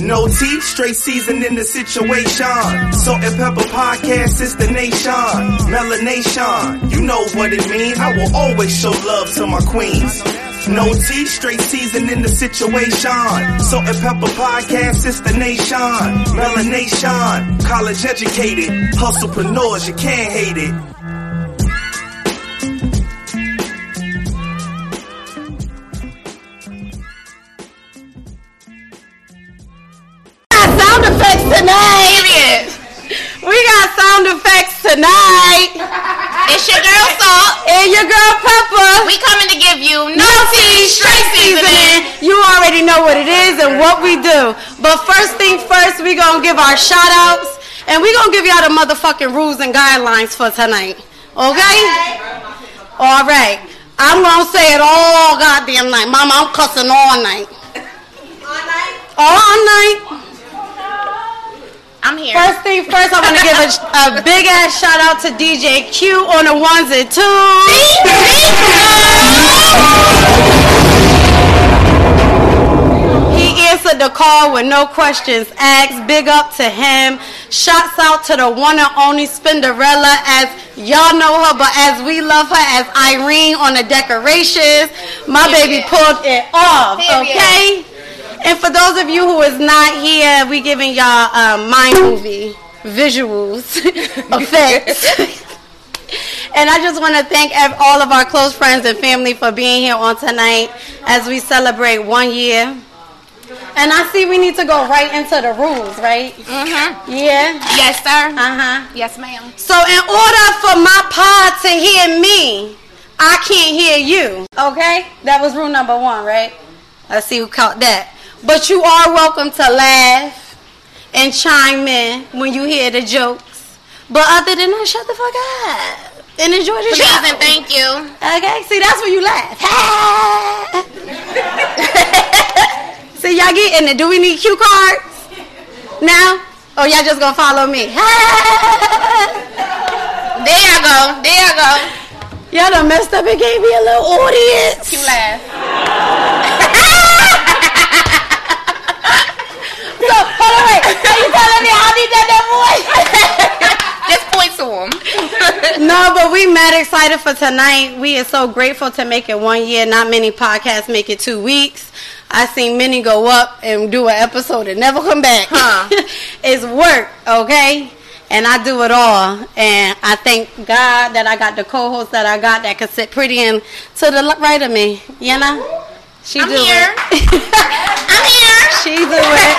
No tea, straight season in the situation. Salt and pepper podcast is the nation. Melanation, you know what it means. I will always show love to my queens. No tea, straight season in the situation. Salt and pepper podcast is the nation. Melanation, college educated. Hustlepreneurs, you can't hate it. Effects tonight. We got sound effects tonight. It's your girl Salt. And your girl Pepper. We coming to give you no tea straight seasoning. You already know what it is and what we do. But first thing first, we gonna give our shout outs and we gonna give y'all the motherfucking rules and guidelines for tonight. Okay? All right. I'm gonna say it all goddamn night. Mama, I'm cussing all night. all night. All night. I'm here. First thing first, I want to give a, a big ass shout out to DJ Q on the ones and twos. He answered the call with no questions asked. Big up to him. Shouts out to the one and only Spinderella, as y'all know her, but as we love her as Irene on the decorations. My baby pulled it off. Okay. And for those of you who is not here, we giving y'all um, my movie visuals, effects. and I just want to thank all of our close friends and family for being here on tonight as we celebrate one year. And I see we need to go right into the rules, right? Mm-hmm. Yeah. Yes, sir. Uh huh. Yes, ma'am. So in order for my pod to hear me, I can't hear you. Okay? That was rule number one, right? Let's see who caught that. But you are welcome to laugh and chime in when you hear the jokes. But other than that, shut the fuck up and enjoy the Please show. and thank you. Okay? See, that's when you laugh. See, y'all getting it. Do we need cue cards? Now? Or y'all just gonna follow me? There you go. There you go. Y'all done messed up and gave me a little audience. You laugh. So, hold on, wait. Are you telling me I need that that Just point to him. no, but we mad excited for tonight. We are so grateful to make it one year. Not many podcasts make it two weeks. I seen many go up and do an episode and never come back. Huh. it's work, okay? And I do it all. And I thank God that I got the co-host that I got that could sit pretty and to the right of me. You know? She I'm do here. it. I'm here. She do it.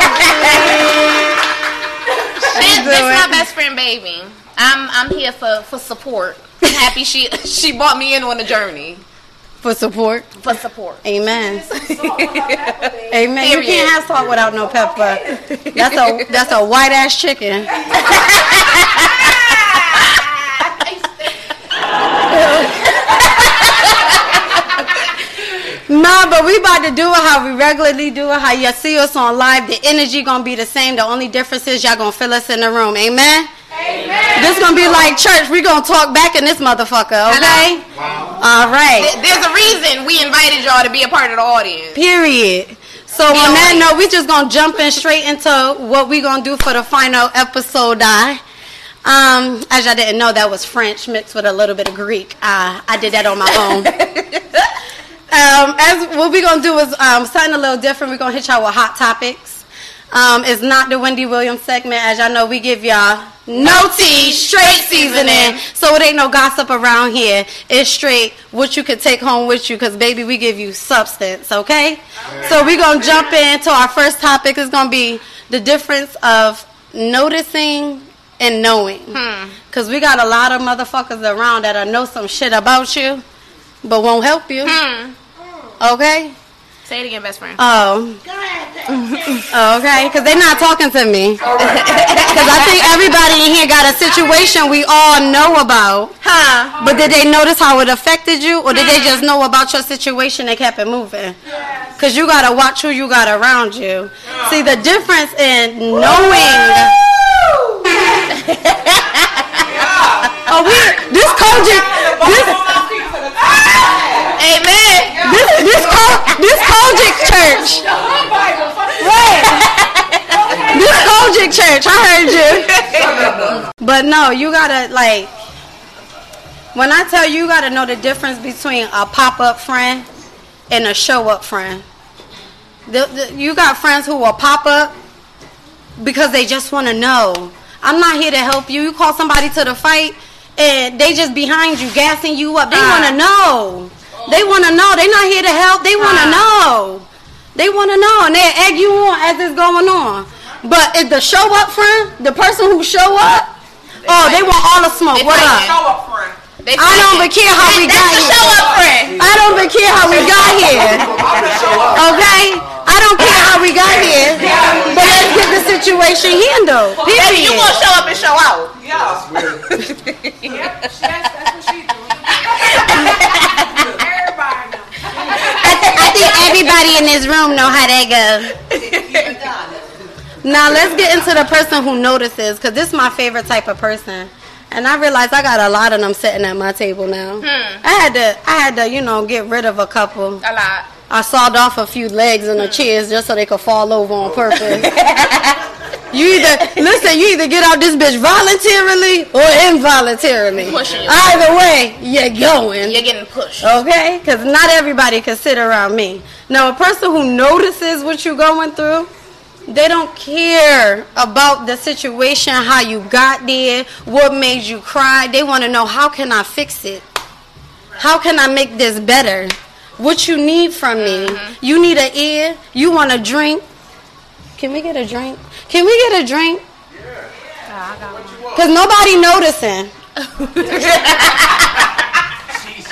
This, do this it. my best friend, baby. I'm I'm here for for support. I'm happy she she brought me in on the journey For support. for support. Amen. Amen. You can't have salt without no pepper. That's a that's a white ass chicken. Nah, but we about to do it how we regularly do it. How you see us on live. The energy gonna be the same. The only difference is y'all gonna fill us in the room. Amen. Amen. This gonna be like church. We gonna talk back in this motherfucker. Okay. Wow. All right. Th- There's a reason we invited y'all to be a part of the audience. Period. So on that note, we just gonna jump in straight into what we gonna do for the final episode. I, um, as y'all didn't know, that was French mixed with a little bit of Greek. Uh, I did that on my own. um, as what we're gonna do is um, something a little different. We're gonna hit y'all with hot topics. Um, it's not the Wendy Williams segment, as y'all know. We give y'all no tea, straight seasoning, so it ain't no gossip around here. It's straight what you could take home with you, cause baby, we give you substance. Okay, so we're gonna jump into our first topic. It's gonna be the difference of noticing and knowing, Hmm. cause we got a lot of motherfuckers around that'll know some shit about you, but won't help you. Hmm. Okay. Say it again, best friend. Oh. oh okay, because they're not talking to me. Because I think everybody in here got a situation we all know about. Huh? But did they notice how it affected you, or did they just know about your situation and kept it moving? Because you gotta watch who you got around you. See the difference in knowing. oh, we this COGIC, this Amen. this this this COGIC church. Right. big church. I heard you. but no, you gotta like. When I tell you, you gotta know the difference between a pop-up friend and a show-up friend. The, the, you got friends who will pop up because they just want to know. I'm not here to help you. You call somebody to the fight, and they just behind you, gassing you up. They ah. want to know. They want to know. They're not here to help. They want to ah. know. They want to know, and they egg you on as it's going on. But if the show up friend, the person who show up, oh, they want all the smoke. They What up? Show up friend. I don't even care how we got That's the here. show up friend. I don't even care how we got here. I'm the show up. Okay? I don't care how we got here. But let's get the situation handled. Baby, you Period. gonna show up and show out. Yeah. Yep, that's, that's what she doing. Everybody know. I think everybody in this room know how that goes. Now let's get into the person who notices, because this is my favorite type of person. And I realized I got a lot of them sitting at my table now. Hmm. I had to, I had to, you know, get rid of a couple. A lot. I sawed off a few legs in the chairs just so they could fall over on purpose. you either listen, you either get out this bitch voluntarily or involuntarily. Pushing. Either way, you're going. You're getting pushed. Okay? Because not everybody can sit around me. Now, a person who notices what you're going through, they don't care about the situation, how you got there, what made you cry. They want to know how can I fix it? How can I make this better? What you need from me? You need an ear? You want a drink? Can we get a drink? Can we get a drink? Because nobody noticing.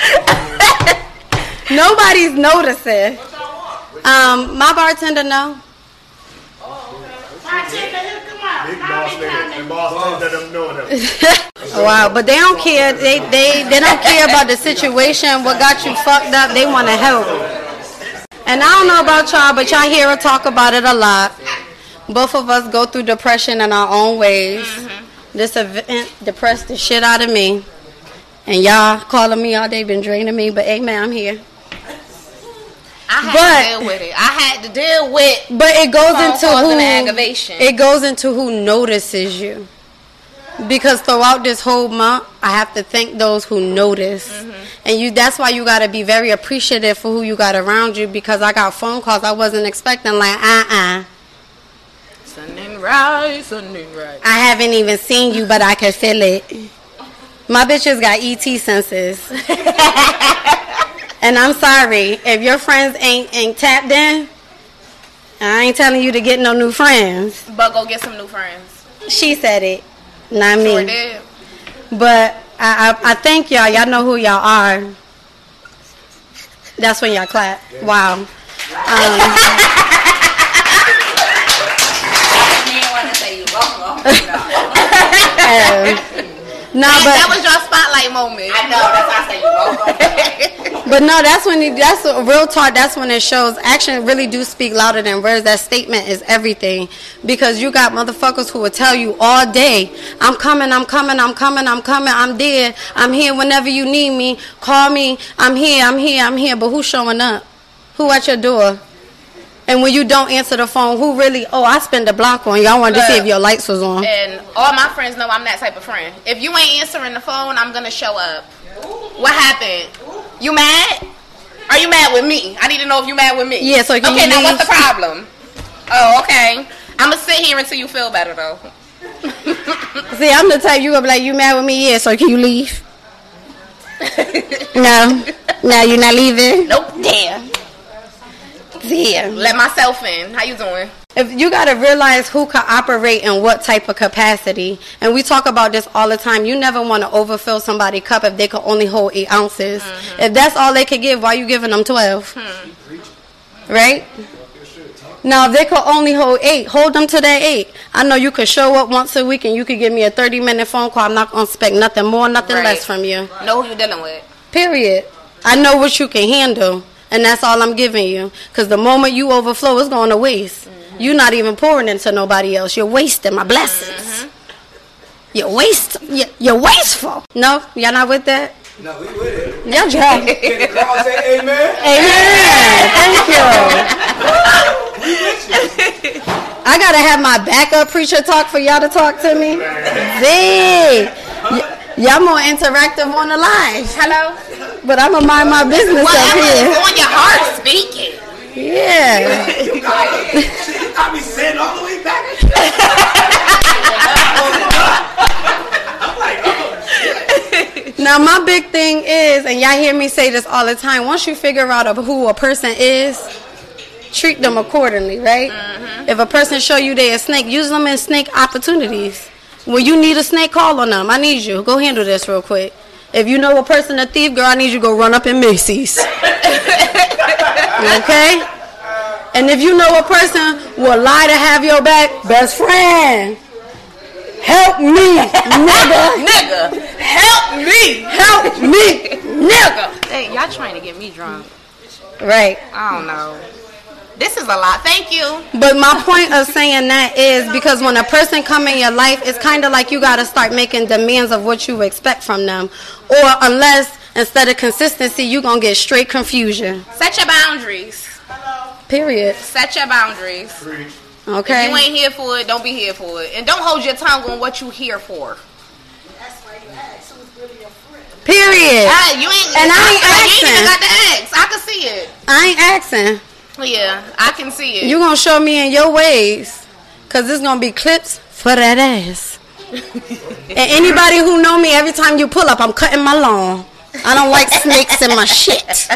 Nobody's noticing. Um, my bartender know. Big boss nigga. Boss nigga them knowing him. Wow, but they don't care. They they they don't care about the situation. What got you fucked up? They want to help. And I don't know about y'all, but y'all hear her talk about it a lot. Both of us go through depression in our own ways. Mm-hmm. This event depressed the shit out of me. And y'all calling me all day, been draining me. But hey, amen, I'm here. I had But- to deal with it. I had to deal with But it goes into who aggravation. it goes into who notices you. Because throughout this whole month, I have to thank those who notice, Mm-hmm. and you. That's why you got to be very appreciative for who you got around you. Because I got phone calls I wasn't expecting. Like, uh, uh sun and rise, sun and rise. I haven't even seen you, but I can feel it. My bitches got ET senses, and I'm sorry if your friends ain't ain't tapped in. I ain't telling you to get no new friends. But go get some new friends. She said it, not me. Sure did. But I, I, I thank y'all. Y'all know who y'all are. That's when y'all clap. Wow. Um, um, no, that but was your moment. I know. That's why I say you welcome. but no, that's when it, that's a real talk. That's when it shows action really do speak louder than words. That statement is everything because you got motherfuckers who will tell you all day, "I'm coming, I'm coming, I'm coming, I'm coming, I'm there, I'm here whenever you need me. Call me, I'm here, I'm here, I'm here." But who's showing up? Who at your door? And when you don't answer the phone, who really? Oh, I spend a block on you. I wanted to see if your lights was on. and all my friends know I'm that type of friend. If you ain't answering the phone, I'm gonna show up. What happened? You mad? Are you mad with me? I need to know if you mad with me. Yeah, so can okay, now leave? what's the problem? Oh, okay. I'm gonna sit here until you feel better, though. See, I'm the type you gonna be like, you mad with me? Yeah, so can you leave? no, no, you're not leaving. Nope. Damn. Yeah. Let myself in. How you doing? If you gotta realize who can operate in what type of capacity, and we talk about this all the time. You never want to overfill somebody's cup if they can only hold eight ounces. Mm-hmm. If that's all they can give, why you giving them twelve? Hmm. Right? Now, if they could only hold eight, hold them to that eight. I know you could show up once a week and you could give me a 30 minute phone call. I'm not going to expect nothing more, nothing Right. less from you. Know who you're dealing with. Period. I know what you can handle, and that's all I'm giving you. Because the moment you overflow, it's going to waste. Mm-hmm. You're not even pouring into nobody else. You're wasting my blessings. Mm-hmm. You're waste. You're, you're wasteful. No, y'all not with that. No, we with it. Y'all try. Can the crowd say amen? Amen. Thank you. I gotta have my backup preacher talk for y'all to talk to me. Zig. Y- y'all more interactive on the line, Hello. but I'm gonna mind my business up Whatever is here. on your heart, speak it. Yeah. You got me. You got me sitting all the way back. I'm like, oh, Now my big thing is, and y'all hear me say this all the time. Once you figure out of who a person is, treat them accordingly, right? Mm-hmm. If a person show you they a snake, use them in snake opportunities. When you need a snake, call on them. I need you. Go handle this real quick. If you know a person a thief, girl, I need you to go run up in Macy's. okay? And if you know a person will lie to have your back, best friend, help me, nigga. Nigga, help me. Help me, nigga. Hey, y'all trying to get me drunk. Right. I don't know. This is a lot. Thank you. But my point of saying that is because when a person come in your life, it's kind of like you got to start making demands of what you expect from them. Or unless instead of consistency, you going to get straight confusion. Set your boundaries. Hello. Period. Set your boundaries. If Okay? you ain't here for it, don't be here for it. And don't hold your tongue on what you here for. Period. Ah, you ain't And I ain't feel like You ain't even got the ask. I can see it. I ain't asking. Yeah, I can see it. You going to show me in your ways. Because it's going to be clips for that ass. and anybody who know me, every time you pull up, I'm cutting my lawn. I don't like snakes in my shit.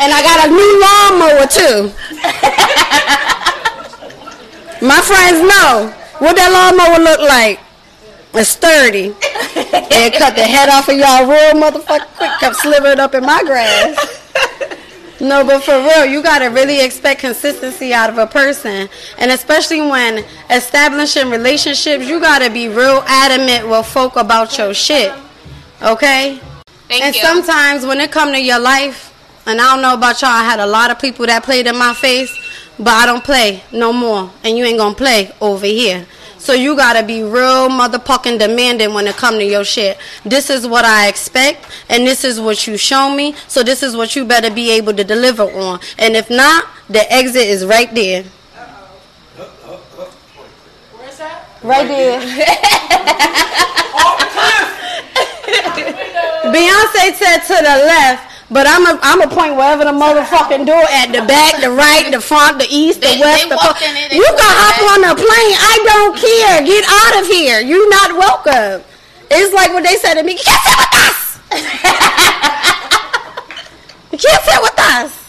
And I got a new lawnmower too. my friends know what that lawnmower look like. It's sturdy. It cut the head off of y'all real motherfucking quick. Kept slivering up in my grass. No, but for real, you gotta really expect consistency out of a person, and especially when establishing relationships, you gotta be real adamant with folk about your shit. Okay? Thank and you. sometimes when it come to your life, and I don't know about y'all, I had a lot of people that played in my face, but I don't play no more, and you ain't gonna play over here. So you gotta be real motherfucking demanding when it come to your shit. This is what I expect, and this is what you show me. So this is what you better be able to deliver on. And if not, the exit is right there. Where's that? Right there. Beyonce said to the left, but I'm a, I'm a point wherever the motherfucking door at the back, the right, the front, the east, They- the west, they the co- they You can hop it. on a plane. I don't care. Get out of here. You're not welcome. It's like what they said to me. You can't sit with us. you can't sit with us.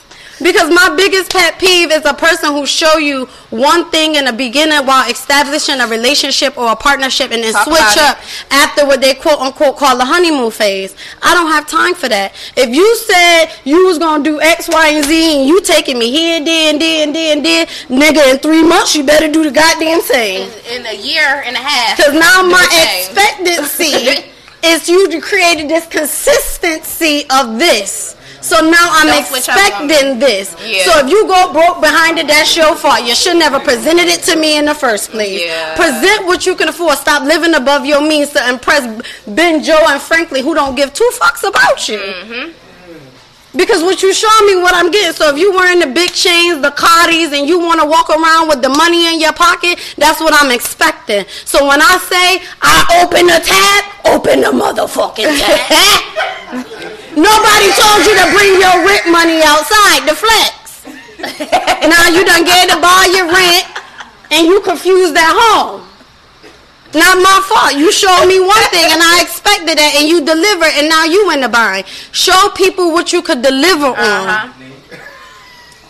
Because my biggest pet peeve is a person who show you one thing in the beginning while establishing a relationship or a partnership and then Talk switch up after what they quote unquote call the honeymoon phase. I don't have time for that. If you said you was gonna do X, Y, and Z and you taking me here, there, and there, and there, and there, nigga, in three months you better do the goddamn thing. in a year and a half. Because now my expectancy is you created this consistency of this. So now I'm Don't switch up on expecting this. Yeah. So if you go broke behind it, that's your fault. You should never presented it to me in the first place. Yeah. Present what you can afford. Stop living above your means to impress Ben, Joe, and Frankly, who don't give two fucks about you. Mm-hmm. Because what you show me, what I'm getting. So if you wearing the big chains, the Cardis, and you want to walk around with the money in your pocket, that's what I'm expecting. So when I say I open the tab, open the motherfucking tab. Nobody told you to bring your rent money outside to flex. And now you done gave to buy your rent, and you confused at home. Not my fault. You showed me one thing and I expected that and you delivered and now you in the bind. Show people what you could deliver on. Uh-huh.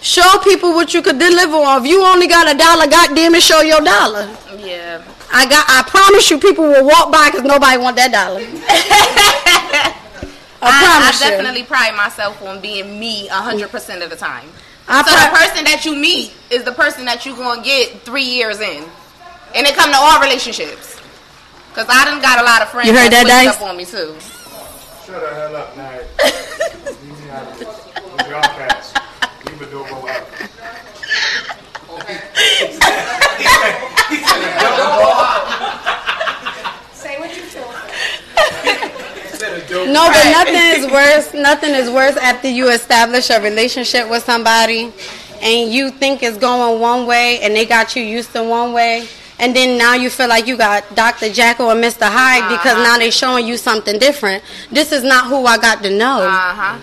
Show people what you could deliver on. If you only got a dollar, goddamn it, show your dollar. Yeah. I got. I promise you, people will walk by because nobody want that dollar. I, I, I promise you. definitely pride myself on being me 100% of the time. I so the person that you meet is the person that you're going to get three years in. And it come to all relationships. Because I done got a lot of friends You heard that, switched Dice? up on me too. Shut the hell up, now. Leave me out of this. With y'all cats. Leave the door go out. Say what you feel. No, but nothing is worse. Nothing is worse after you establish a relationship with somebody, and you think it's going one way and they got you used to one way and then now you feel like you got Dr. Jekyll and Mr. Hyde because now they're showing you something different. This is not who I got to know. Uh huh.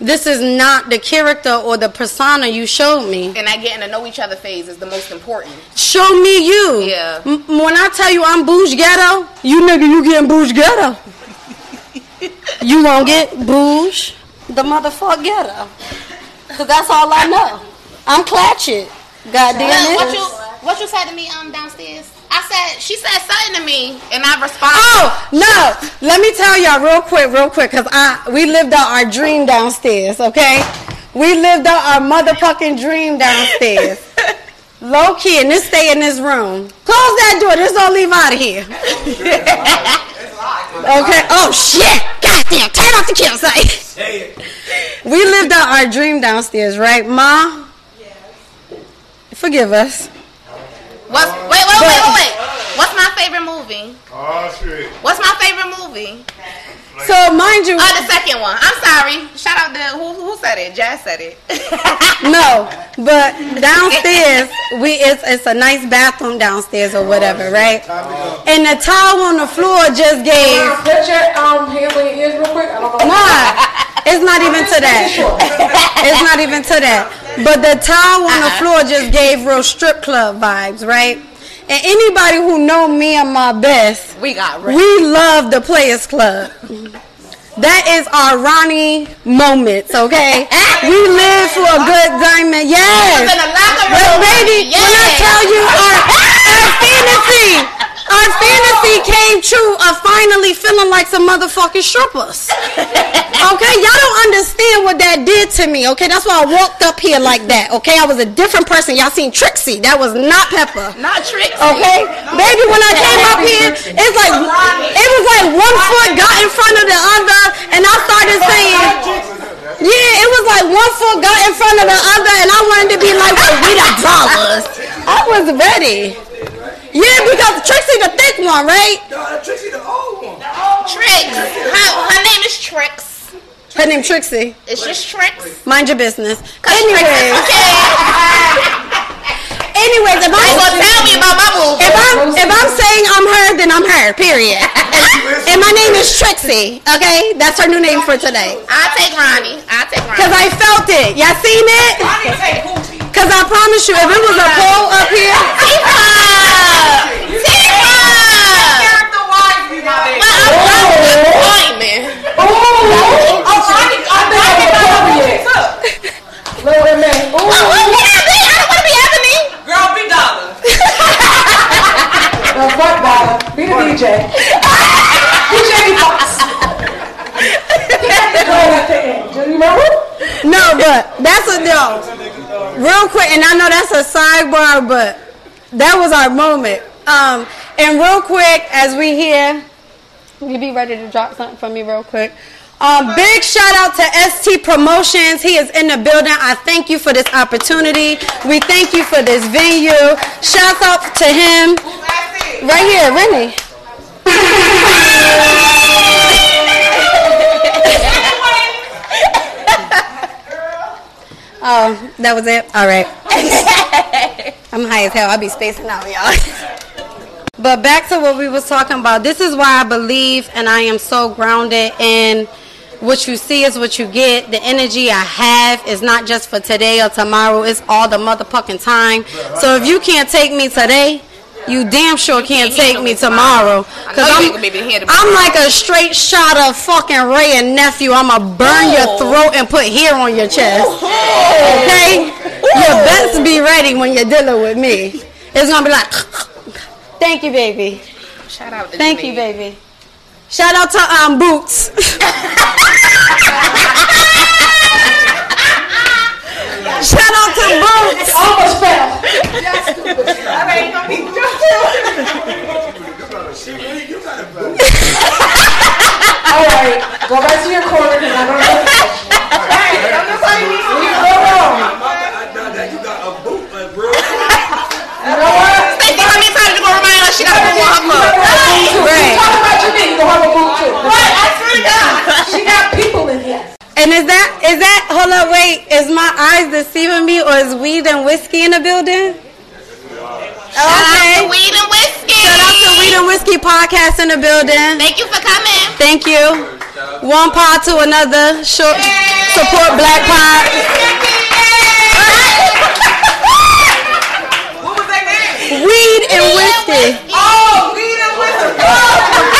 This is not the character or the persona you showed me. And that getting to know each other phase is the most important. Show me you. Yeah. M- when I tell you I'm bouge ghetto, you nigga, you getting bouge ghetto. You gonna get bouge the motherfucker ghetto. Cause that's all I know. I'm clatchet. God damn Well, what it. you what you said to me um downstairs? I said she said something to me, and I responded. Oh no! Let me tell y'all real quick, real quick, cause I we lived out our dream downstairs. Okay, we lived out our motherfucking dream downstairs. Low key, and this stay in this room. Close that door. This don't leave out of here. okay. Oh shit! Goddamn! Turn off the campsite. Say it. we lived out our dream downstairs, right, Ma? Yes. Forgive us. What's wait wait wait wait wait? What's my favorite movie? Oh shit. What's my favorite movie? So mind you, Oh, the second one. I'm sorry. Shout out to who who said it? Jazz said it. No, but downstairs we it's it's a nice bathroom downstairs or whatever, right? And the towel on the floor just gave. Put your um hand where your ears real quick. I don't know. Nah, it's not even to that. It's not even to that. But the towel on the floor just gave real strip club vibes, right? And anybody who know me and my best, we got ready. we love the Players Club. That is our Ronnie moments, okay? We live for a good diamond. Yes. in the locker But baby, when I tell you our, our fantasy, our fantasy came true of finally feeling like some motherfucking strippers. Okay, y'all don't understand what that did to me. Okay, that's why I walked up here like that. Okay, I was a different person. Y'all seen Trixie? That was not Pepper. Not Trixie. Okay, baby, when I came up here, it's like it was like one foot got in front of the other, and I started saying, yeah, it was like one foot got in front of the other, and I wanted to be like, well, we the dollars. I was ready. Yeah, because Trixie the thick one, right? Tricks. Her, her name is Tricks. Her name Trixie. It's just Tricks. Mind your business. Cause Tricks Anyways, okay. anyways, if I'm gonna tell me about my movie. if I'm if I'm saying I'm her, then I'm her. Period. And, and my name is Trixie. Okay, that's her new name for today. I take Ronnie. I take Ronnie. Cause I felt it. Y'all seen it? Cause I promise you, if it was a pole up here, Tifa! Tifa! Well, I'm done with disappointment. Look at me. Ooh. Oh, what what I be? I don't want to be Ebony. Girl, be dollar. No, fuck Dollar. Be the DJ. DJ be Fox. Go at the end. Do you remember? no, but that's a no. Real quick, and I know that's a sidebar, but that was our moment. Um, and real quick, as we hear, you be ready to drop something for me real quick. Um, big shout out to ST Promotions. He is in the building. I thank you for this opportunity. We thank you for this venue. Shout out to him. Right here, Rennie. Oh, that was it? All right. I'm high as hell. I'll be spacing out, y'all. but back to what we was talking about. This is why I believe and I am so grounded in what you see is what you get. The energy I have is not just for today or tomorrow. It's all the motherfucking time. So if you can't take me today, you damn sure can't take me tomorrow. Know I'm, gonna be able to handle me I'm like a straight shot of fucking Wray and Nephew. I'ma burn your throat and put hair on your chest. Okay? You best be ready when you're dealing with me. It's gonna be like, thank you, baby. Shout out to Thank you, baby. Shout out to um Boots. Shout out to Boots. Almost fell. All right, go back to your corner because I don't know. Leave it alone. You know what? Stacey, how many times you gonna remind she got to go on her? Right. Talk about your knee. You gonna have a boot too. Right, I swear to God. She got people. And is that is that hold up wait is my eyes deceiving me or is weed and whiskey in the building? Shout out to Weed and Whiskey. Shout out to Weed and Whiskey podcast in the building. Thank you for coming. Thank you. One pod to another. Short, support Black Pod. What was that name? Weed and whiskey. Oh, weed and whiskey. Oh.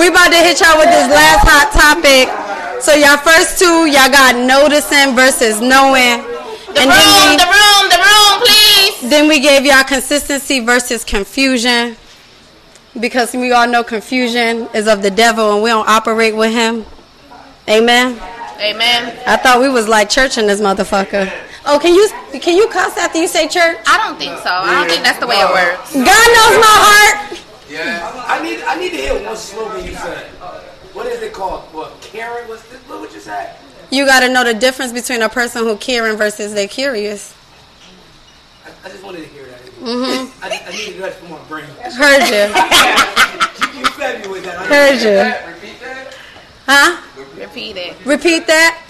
We about to hit y'all with this last hot topic. So y'all first two, y'all got noticing versus knowing. The And room, then the room, the room, please. we, then we gave y'all consistency versus confusion. Because we all know confusion is of the devil and we don't operate with him. Amen. Amen. I thought we was like church in this motherfucker. Oh, can you can you cuss after you say church? I don't think so. I don't think that's the way it works. God knows my heart. I need I need to hear one slogan you said. What is it called? What Karen? What's this? What would you say? You got to know the difference between a person who caring versus they curious. I, I just wanted to hear that. Mm-hmm. I, I needed that for my brain. Heard you. You, you fed me with that. I Heard you. Repeat that. Huh? Repeat it. Repeat that.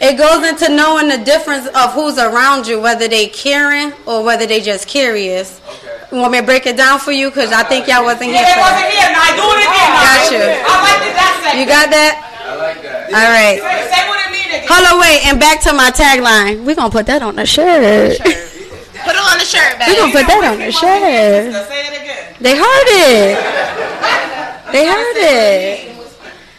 It goes into knowing the difference of who's around you, whether they caring or whether they just curious. You want me to break it down for you? Because I think y'all wasn't here It for wasn't that. here. Now do it again. now. Got you. I like that second. You got that? I like that. All right. Say, say what it mean again. Hold on, wait. And back to my tagline. We're going to put that on the shirt. Put it on the shirt, baby. We're going to put that on the shirt. Say it again. They heard it. They heard it.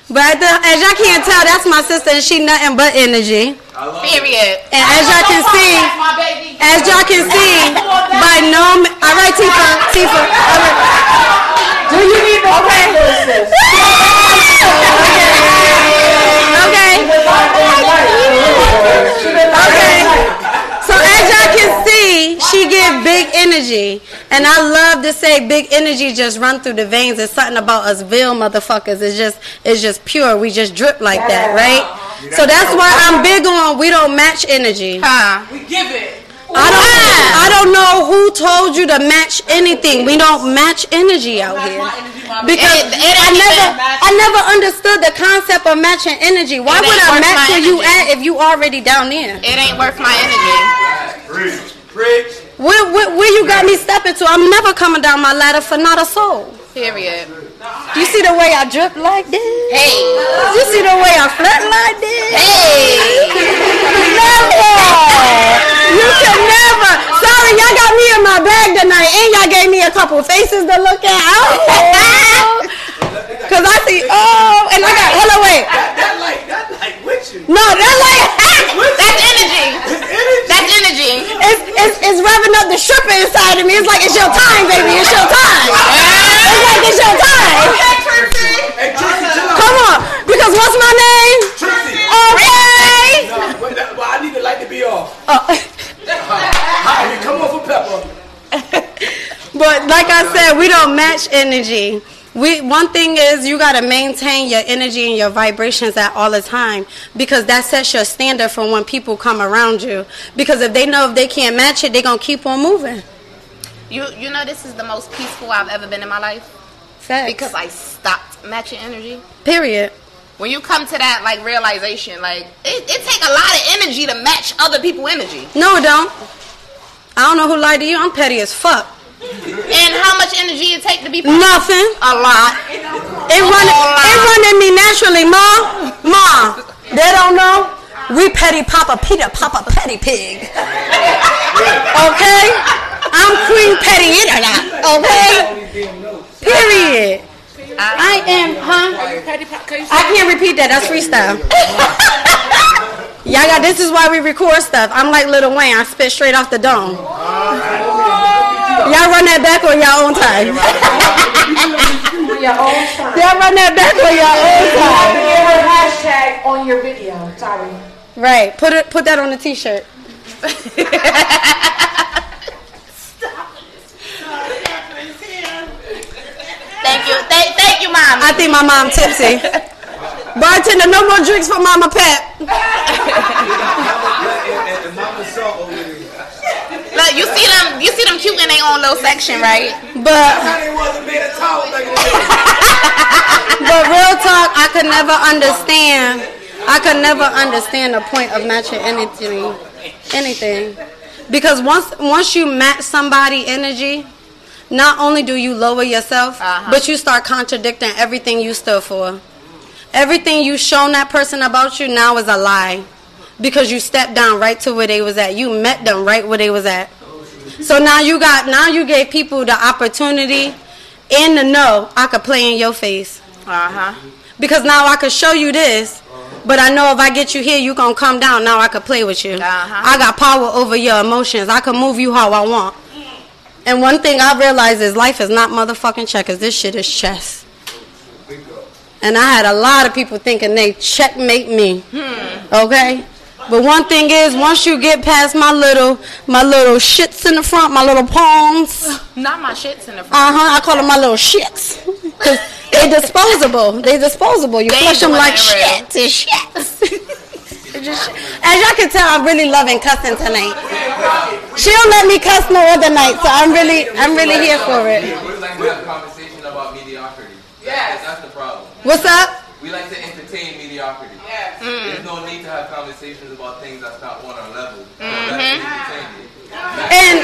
But the, as y'all can't tell, that's my sister, and she nothing but energy. Period. And as y'all can see, my baby. as y'all can see, by no, all right, Tifa, Tifa, all right. Do you need the okay. okay, okay. So as y'all can see, she give big energy, and I love to say big energy just run through the veins. It's something about us Ville motherfuckers. It's just, it's just pure. We just drip like that, right? So that's why I'm big on we don't match energy. Huh. We give it. I don't, I don't know who told you to match anything. We don't match energy out here. My energy, my Because It- it I never, I never understood the concept of matching energy. Why would I match my where you at if you already down there? It ain't worth my energy. Preach. Where, where, where you got me stepping to? I'm never coming down my ladder for not a soul. Period. You see the way I drip like this? Hey. You see the way I flirt like this? Hey. Never. You can never. Sorry, y'all got me in my bag tonight, and y'all gave me a couple faces to look at. Oh. Cause I see, oh, and I got, hold on, wait. That, that like that like with you. No, that like, That's energy. That's energy. it's, it's, it's revving up the stripper inside of me. It's like, it's your time, baby. It's your time. It's like, it's your time. Hey Trixie, chill out. Come on. Because what's my name? Trixie. Okay. No, but, that, but I need the light to be off. Oh. I mean, come on for Pepper. But like I said, we don't match energy. We one thing is you gotta maintain your energy and your vibrations at all the time because that sets your standard for when people come around you. Because if they know if they can't match it, they're gonna keep on moving. You you know this is the most peaceful I've ever been in my life Facts. because I stopped matching energy. period. When you come to that like realization, like it, it take a lot of energy to match other people' energy. No, it don't. I don't know who lied to you. I'm petty as fuck. And how much energy it take to be Nothing. a lot. It run it run in me naturally, ma. Ma. They don't know. We petty Papa Peter, Papa Petty Pig. Okay? I'm Queen Petty Internet. Okay? Period. I am, huh? I can't repeat that. That's freestyle. Y'all got this is why we record stuff. I'm like Lil Wayne. I spit straight off the dome. Y'all run that back on your own time. Your own time. Y'all run that back on your own You time. have to give her hashtag on your video. Sorry. Right. Put it. Put that on the t-shirt. Stop this. Thank you, thank, thank you, mom. I think my mom tipsy. Bartender, no more drinks for Mama Pep. And, and Mama Salt over there. Look, you see them, you see them cute in their own little section, right? But Honey wasn't made a towel back in the day. but real talk, I could never understand. I could never understand the point of matching anything, anything, because once once you match somebody energy, not only do you lower yourself, Uh-huh. but you start contradicting everything you stood for. Everything you shown that person about you now is a lie, because you stepped down right to where they was at. You met them right where they was at. So now you got now you gave people the opportunity and the know I could play in your face Uh huh. because now I could show you this. But I know if I get you here, you gonna come down. Now I could play with you. Uh-huh. I got power over your emotions. I can move you how I want. And one thing I realized is life is not motherfucking checkers. This shit is chess. And I had a lot of people thinking they checkmate me. Okay? But one thing is, once you get past my little, my little shits in the front, my little palms, Not my shits in the front. uh huh. I call them my little shits. 'Cause they disposable. They disposable. You They flush them like shit. It's shits. Just shit. As y'all can tell, I'm really loving cussing tonight. She don't let me cuss no other night, so I'm really, I'm really here for it. We like to have a conversation about mediocrity. Yes. That's the problem. What's up? We like to entertain mediocrity. Yes. There's no need to have conversations about things that's not on our level. That's entertaining. And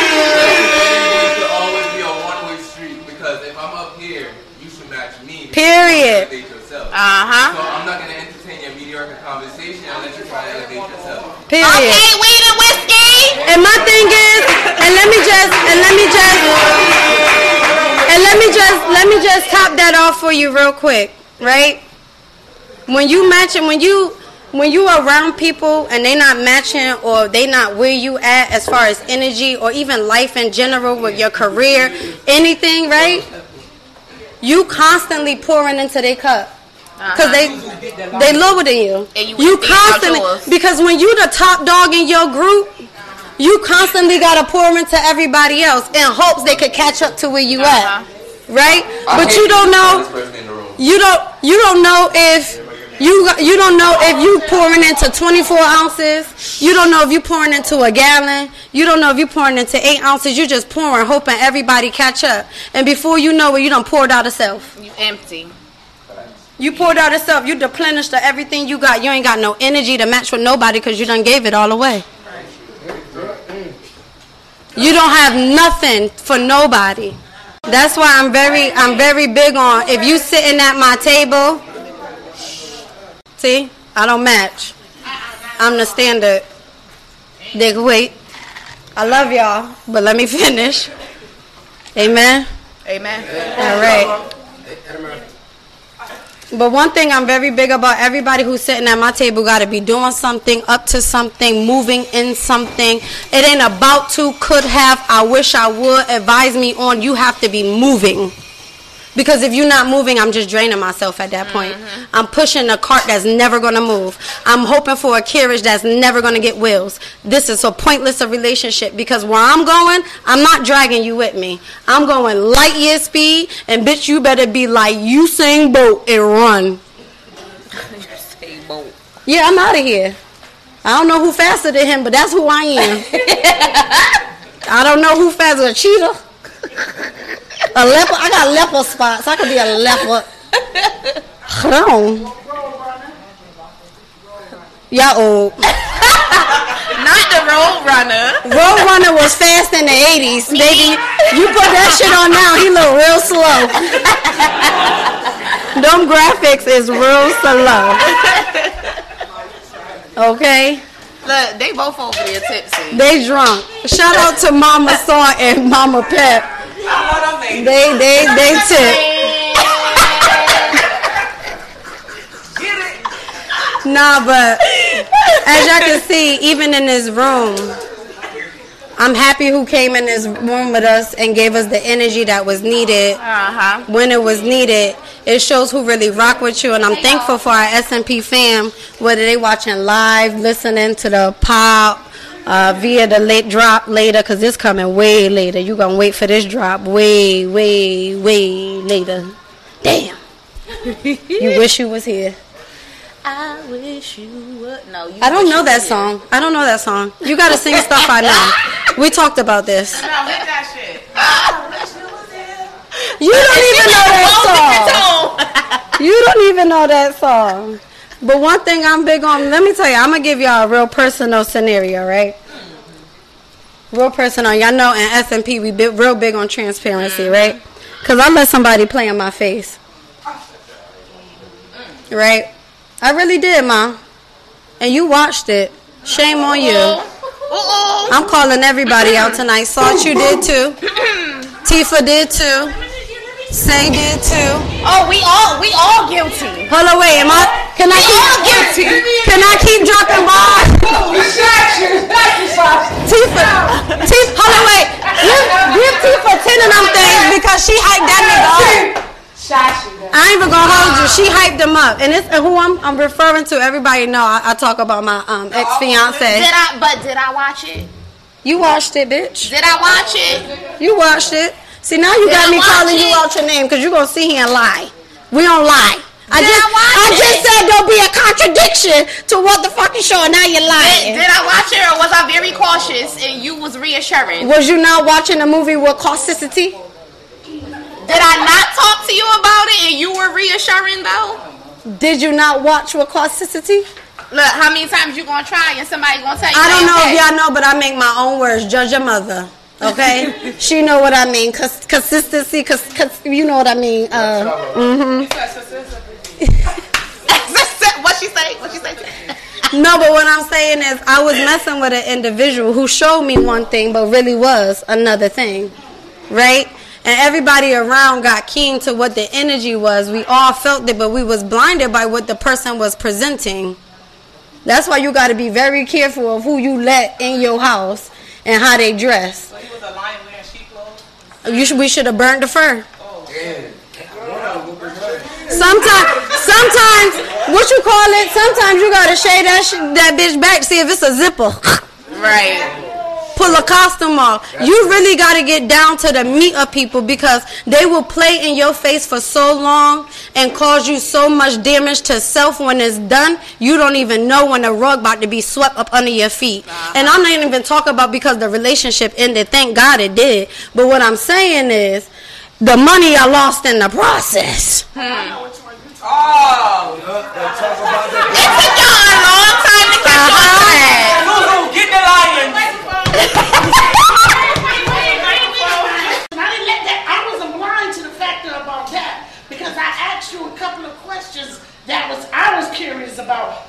It should always be a one-way street because if I'm up here, you should match me. Period. Elevate yourself. Uh huh. So I'm not gonna entertain your mediocre conversation unless you try to elevate yourself. period. Okay, weed and whiskey. And my thing is, and let me just, and let me just, and let me just, let me just top that off for you real quick, right? When you matching, when you, when you around people and they not matching or they not where you at as far as energy or even life in general with your career, anything, right? You constantly pouring into their cup. Cause they they lower than you. And you you constantly because when you the top dog in your group, you constantly gotta pour into everybody else in hopes they could catch up to where you Uh-huh. at, right? I But you don't know smallest person in the room. you don't you don't know if you you don't know if you pouring into 24 ounces. You don't know if you pouring into a gallon. You don't know if you pouring into eight ounces. You just pouring, hoping everybody catch up. And before you know it, you done poured out of self. You empty. You poured out of self. You deplenished everything you got. You ain't got no energy to match with nobody because you done gave it all away. You don't have nothing for nobody. That's why I'm very I'm very big on if you sitting at my table. See, I don't match. I'm the standard. They wait. I love y'all, but let me finish. Amen. Amen. All right. But one thing I'm very big about everybody who's sitting at my table got to be doing something, up to something, moving in something. It ain't about to, could have, I wish I would, advise me on. You have to be moving. Because if you're not moving, I'm just draining myself at that point. Mm-hmm. I'm pushing a cart that's never going to move. I'm hoping for a carriage that's never going to get wheels. This is so pointless a relationship because where I'm going, I'm not dragging you with me. I'm going light year speed, and bitch, you better be like you Usain Bolt and run. Yeah, I'm out of here. I don't know who faster than him, but that's who I am. I don't know who faster, a cheetah. A leopard. I got leopard spots. I could be a leopard. Hold Y'all old. Not the road runner. Road Runner was fast in the 80s, baby. You put that shit on now, he look real slow. Them graphics is real slow. Okay? Look, they both over there tipsy. They drunk. Shout out to Mama Saw and Mama Pep. They they they tip. Nah, but as y'all can see, even in this room, I'm happy who came in this room with us and gave us the energy that was needed Uh huh. when it was needed. It shows who really rock with you, and I'm thankful for our S&P fam, whether they watching live, listening to the pop, uh, via the late drop later, because it's coming way later. You're gonna wait for this drop way, way, way later. Damn. you wish you was here. I wish you would. No, you. I don't know that was song. I don't know that song. You gotta sing stuff I know. We talked about this. No, hit that shit. You don't even know that song. You don't even know that song. But one thing I'm big on, let me tell you, I'm gonna give y'all a real personal scenario, right? Real personal. Y'all know in S&P we big, real big on transparency, mm-hmm. right? Cause I let somebody play in my face, right? I really did, ma. And you watched it. Shame on you. Uh-oh. I'm calling everybody out tonight. Salt, you did too. Tifa did too. Say did too. Oh, we all we all guilty. Hold on, wait. Am I? Can I all keep? guilty. Can I keep dropping bars? Tifa, Tifa. Hold on, wait. Give, give Tifa ten of them things because she hyped that nigga up. I ain't even gonna hold you. She hyped him up, and it's and who I'm, I'm referring to. Everybody know I, I talk about my um ex fiance. Did I? But did I watch it? You watched it, bitch. Did I watch it? You watched it. See now you Did got me calling you out your name because you're gonna see here and lie. We don't lie. I Did just I watch I just said don't be a contradiction to what the fuck you showing. Now you're lying. did I watch it or was I very cautious and you was reassuring? Was you not watching a movie with causticity? Did I not talk to you about it and you were reassuring though? Did you not watch with causticity? Look, how many times you gonna try and somebody gonna tell you? I don't know if y'all know, but I make my own words. Judge your mother. Okay, she know what I mean. Cause consistency, cause, cause you know what I mean. Uh, what she say? What she say? No, but what I'm saying is, I was messing with an individual who showed me one thing, but really was another thing, right? And everybody around got keen to what the energy was. We all felt it, but we was blinded by what the person was presenting. That's why you got to be very careful of who you let in your house and how they dress. he was a lion wearing sheep clothes. You should, we should have burned the fur. Sometimes, sometimes, what you call it? Sometimes you gotta shade that sh- that bitch back, see if it's a zipper. Right. Pull a costume off. You really gotta get down to the meat of people because they will play in your face for so long and cause you so much damage to self when it's done. You don't even know when the rug about to be swept up under your feet. And I'm not even talking about because the relationship ended. Thank God it did. But what I'm saying is. The money I lost in the process. Oh, It took y'all a long time to catch uh-huh. on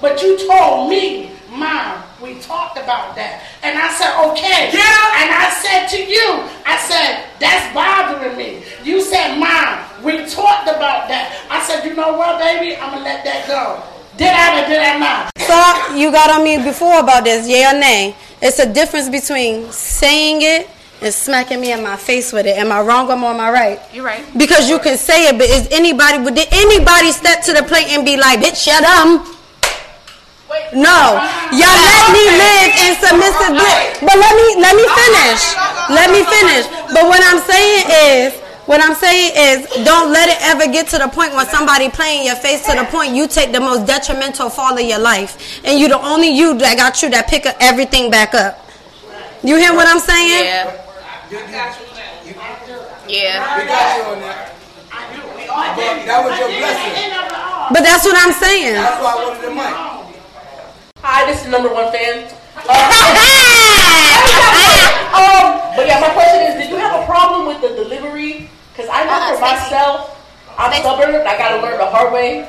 but you told me, Mom, we talked about that, and I said okay. Yeah. And I said to you, I said that's bothering me. You said, Mom, we talked about that. I said, you know what, baby, I'm gonna let that go. Did I or did I not? So you got on me before about this, yeah or nay? It's a difference between saying it and smacking me in my face with it. Am I wrong or am I right? You're right. Because you can say it, but is anybody would did anybody step to the plate and be like, bitch, shut up? No. Y'all let me live in submissive bliss. But let me let me finish. Let me finish. But what I'm saying is what I'm saying is, don't let it ever get to the point where somebody playing your face to the point you take the most detrimental fall of your life, and you the only you that got you that pick up everything back up. You hear what I'm saying? Yeah. Yeah. We got you on that. But that was your blessing. But that's what I'm saying. That's why I wanted the mic. Hi, this is number one fan. Um, but yeah, my question is, did you have a problem with the delivery? Because I know Uh-uh, for Stacey. myself, I'm stubborn. I got to learn the hard way.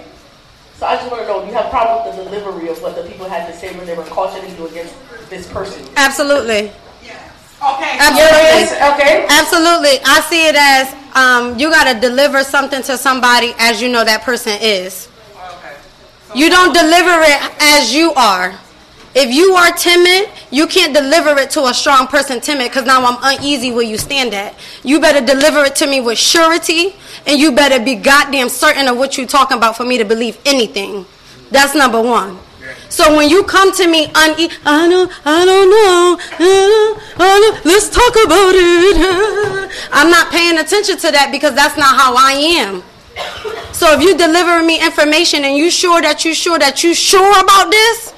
So I just want to know, do you have a problem with the delivery of what the people had to say when they were cautioning you against this person? Absolutely. Okay. Absolutely. Okay. Absolutely. I see it as um, you got to deliver something to somebody as you know that person is. Okay. You don't deliver it as you are. If you are timid, you can't deliver it to a strong person timid because now I'm uneasy where you stand at. You better deliver it to me with surety and you better be goddamn certain of what you're talking about for me to believe anything. That's number one. So when you come to me I don't, I don't know, I don't, I don't, let's talk about it. I'm not paying attention to that because that's not how I am. So if you deliver me information and you sure that you sure that you sure about this,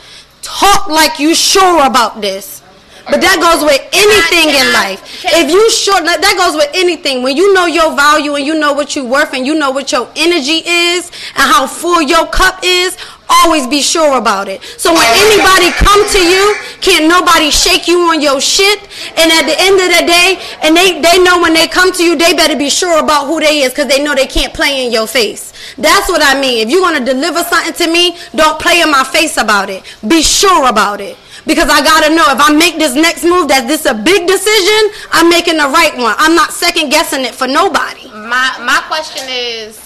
talk like you sure about this. But that goes with anything in life. If you sure that goes with anything. When you know your value and you know what you're worth and you know what your energy is and how full your cup is, always be sure about it. So when anybody come to you, can't nobody shake you on your shit. And at the end of the day, and they, they know when they come to you, they better be sure about who they is because they know they can't play in your face. That's what I mean. If you want to deliver something to me, don't play in my face about it. Be sure about it. Because I gotta know if I make this next move that this a big decision, I'm making the right one. I'm not second guessing it for nobody. My my question is,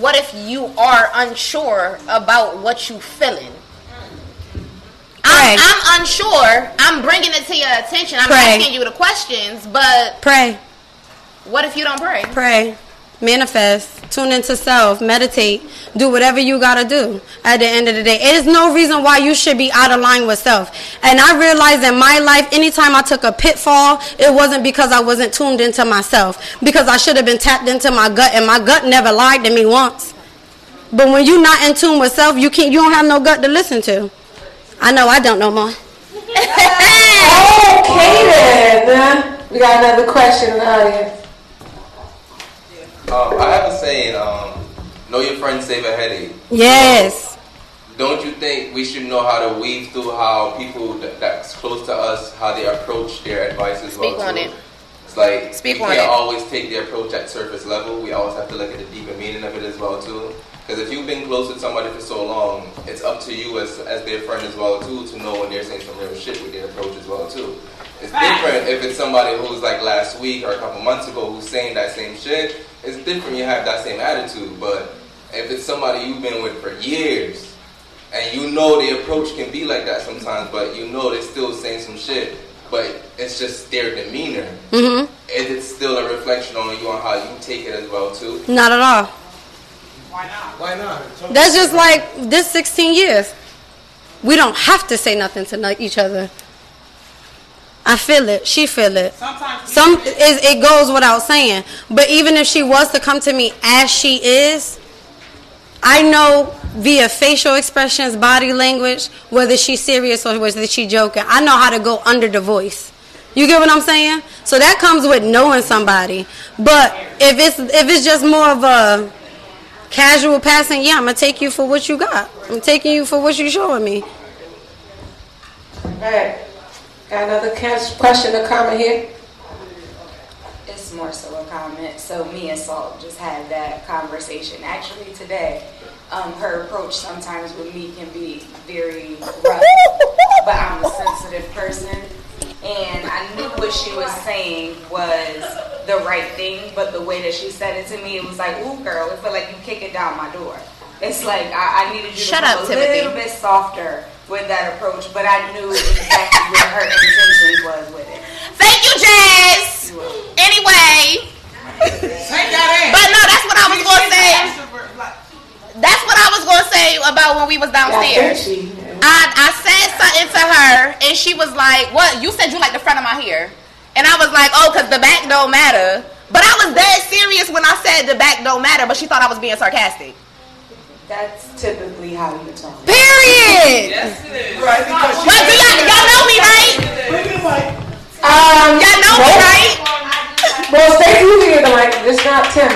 what if you are unsure about what you feeling? I'm, I'm unsure. I'm bringing it to your attention. I'm Pray. asking you the questions, but Pray. what if you don't pray? Pray. Manifest. Tune into self. Meditate. Do whatever you gotta do at the end of the day. There's no reason why you should be out of line with self. And I realized in my life, anytime I took a pitfall, it wasn't because I wasn't tuned into myself. Because I should have been tapped into my gut, and my gut never lied to me once. But when you're not in tune with self, you can't. You don't have no gut to listen to. I know I don't know more. Okay then. We got another question in the audience. Um, I have a saying, um, know your friends save a headache. Yes. Don't you think we should know how to weave through how people that, that's close to us, how they approach their advice as Speak well on too? it. It's like Speak we on can't it. always take the approach at surface level. We always have to look at the deeper meaning of it as well too. Because if you've been close with somebody for so long, it's up to you as as their friend as well too to know when they're saying some real shit with their approach as well too. It's different if it's somebody who's like last week or a couple months ago who's saying that same shit. It's different. You have that same attitude, but if it's somebody you've been with for years and you know the approach can be like that sometimes, but you know they're still saying some shit, but it's just their demeanor. Mhm. Is it still a reflection on you on how you take it as well too? Not at all. Why not? Why not? That's just like this 16 years. We don't have to say nothing to each other. I feel it. She feel it. Sometimes Some it, it goes without saying. But even if she was to come to me as she is, I know via facial expressions, body language, whether she's serious or whether she's joking. I know how to go under the voice. You get what I'm saying? So that comes with knowing somebody. But if it's if it's just more of a casual passing, yeah, I'm gonna take you for what you got. I'm taking you for what you're showing me. Alright. Got another question or comment here? More so a comment. So me and Salt just had that conversation actually today. Um, her approach sometimes with me can be very rough, but I'm a sensitive person, and I knew what she was saying was the right thing, but the way that she said it to me, it was like, "Ooh, girl, it felt like you kick it down my door." It's like I, I needed you Shut to up, come a Timothy. little bit softer with that approach, but I knew exactly what her intentions was with it. Thank you, Jazz. Anyway, but no, that's what I was gonna say. That's what I was gonna say about when we was downstairs. I, I said something to her, and she was like, "What? You said you like the front of my hair?" And I was like, "Oh, cause the back don't matter." But I was dead serious when I said the back don't matter, but she thought I was being sarcastic. That's typically how you talk. Period. Right, But do y'all, y'all know me, right? Um, Y'all know me, right? Well, stay usually in the mic, just not Tim.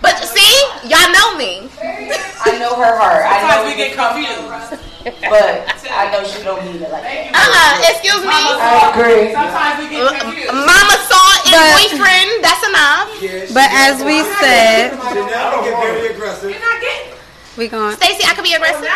But see, y'all know me. I know her heart. I know we get confused. But I know she don't mean it like that. Uh-uh, excuse me. I agree. Sometimes we get confused. Mama saw and But- boyfriend, that's enough. But as we said, Janelle get very aggressive. we going Stacy, I could be aggressive.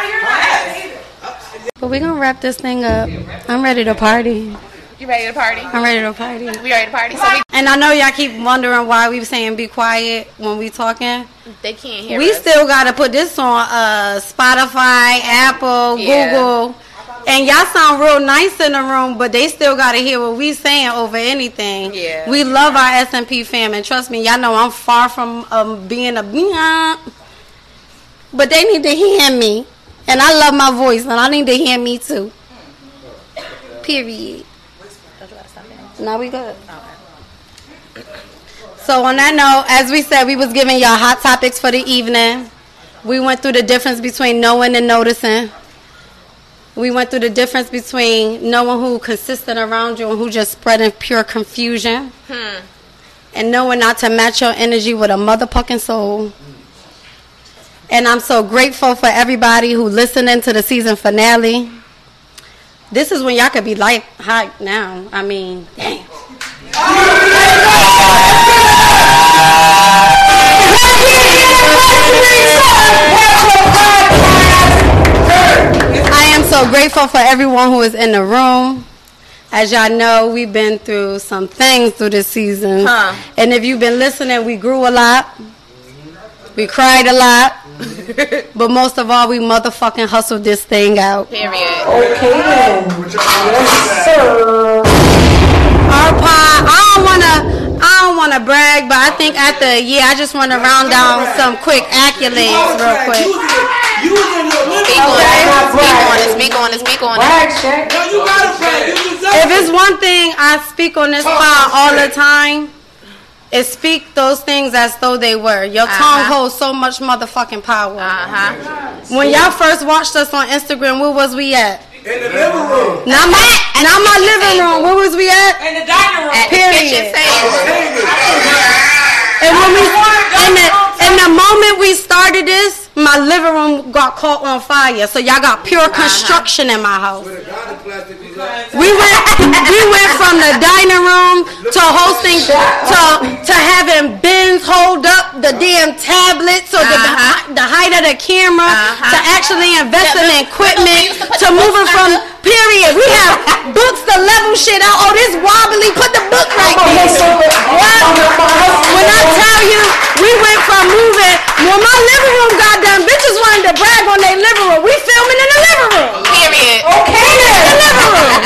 but we gonna wrap this thing up. I'm ready to party. You ready to party? I'm ready to party. We ready to party? So we, And I know y'all keep wondering why we saying be quiet when we talking. they can't hear We us. still gotta put this on uh Spotify, Apple, Yeah. Google. And y'all sound real nice in the room, but they still gotta hear what we saying over anything. Yeah. We love our S and P fam, and trust me, y'all know I'm far from um, being a but they need to hear me, and I love my voice, and I need to hear me too. Period. Now we good. So on that note, as we said, we was giving y'all hot topics for the evening. We went through the difference between knowing and noticing. We went through the difference between knowing who consistent around you and who just spreading pure confusion. Hmm. And knowing not to match your energy with a motherfucking soul. And I'm so grateful for everybody who listening to the season finale. This is when y'all could be like hot now. I mean, damn. I am so grateful for everyone who is in the room. As y'all know, we've been through some things through this season. Huh. And if you've been listening, we grew a lot. We cried a lot. but most of all, we motherfucking hustled this thing out. Period. Okay then. Yes, sir. Our pie, I don't wanna I don't wanna brag, but I think after a year I just wanna round down some quick accolades real quick. You was in your Speak on it. Speak on it. Speak on it. Speak on it. No, you gotta brag. If it's one thing I speak on this pod all the time, is speak those things as though they were. Your tongue Uh-huh. holds so much motherfucking power. Uh huh. When y'all first watched us on Instagram, where was we at? In the living room. Not my, not my living room. Where was we at? In the dining room. At the kitchen Period. table. And when we, and the, and the moment we started this, my living room got caught on fire. So y'all got pure construction in my house. With a garden plastic, you got- We went, we went from the dining room to hosting to to having bins hold up the damn tablets so the Uh-huh. the height of the camera Uh-huh. to actually investing in equipment to moving from. Period. We have books to level shit out. Oh, this wobbly. Put the book right there. What? When I tell you, we went from moving. When my living room got done, bitches wanted to brag on their living room. We filming in the living room. Period. Okay, in the living room.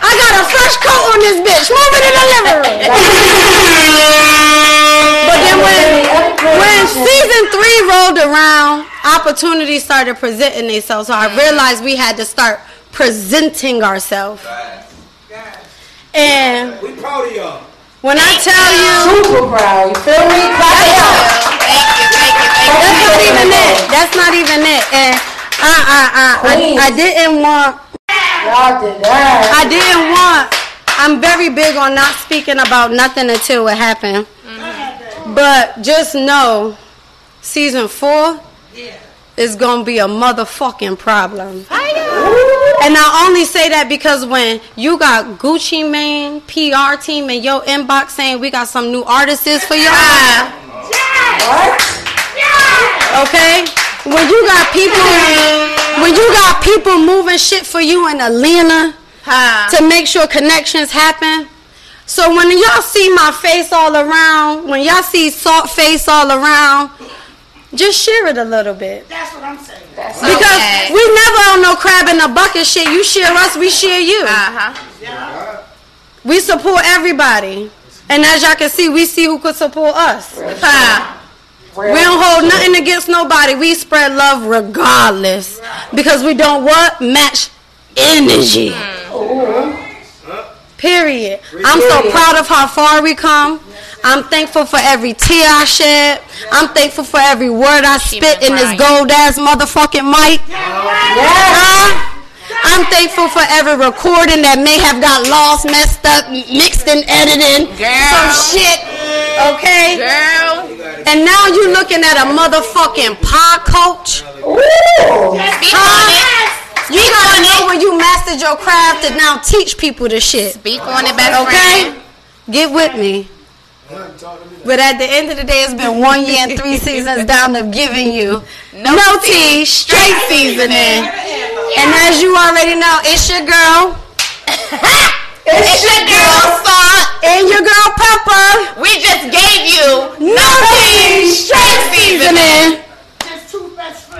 I got a fresh coat on this bitch. Moving in the living room. But then when when season three rolled around, opportunities started presenting themselves. So I mm. realized we had to start presenting ourselves. And We proud of y'all. when I tell you, Super proud. You feel me? Clap it up. Thank you. Thank you. Thank you. that's not even it. That's not even it. And I, I, I, I, I didn't want Y'all did that. I didn't want. I'm very big on not speaking about nothing until it happened. Mm-hmm. But just know, season four is gonna be a motherfucking problem. And I only say that because when you got Gucci Mane PR team in your inbox saying we got some new artists for y'all. Okay? When you got people when you got people moving shit for you in Atlanta Huh. to make sure connections happen. So when y'all see my face all around, when y'all see salt face all around, just share it a little bit. That's what I'm saying. Because Okay. we never on no crab in a bucket shit. You share us, we share you. Uh huh. We support everybody. And as y'all can see, we see who could support us. Huh. We don't hold nothing against nobody. We spread love regardless. Because we don't what? Match energy. Period. I'm so proud of how far we come. I'm thankful for every tear I shed. I'm thankful for every word I spit in this gold ass motherfucking mic. Huh? I'm thankful for every recording that may have got lost, messed up, mixed and edited. Girl. Some shit. Okay? Girl. And now you're looking at a motherfucking pod coach. Speak on it. You gotta know when you mastered your craft to now teach people the shit. Speak on it, best Okay? friend. Get with me. But at the end of the day, it's been one year and three seasons down of giving you no, no tea, straight seasoning. And as you already know, it's your girl. it's, it's, your, girl, Salt. And your girl, Pepper. We just gave you no, no tea, straight seasoning.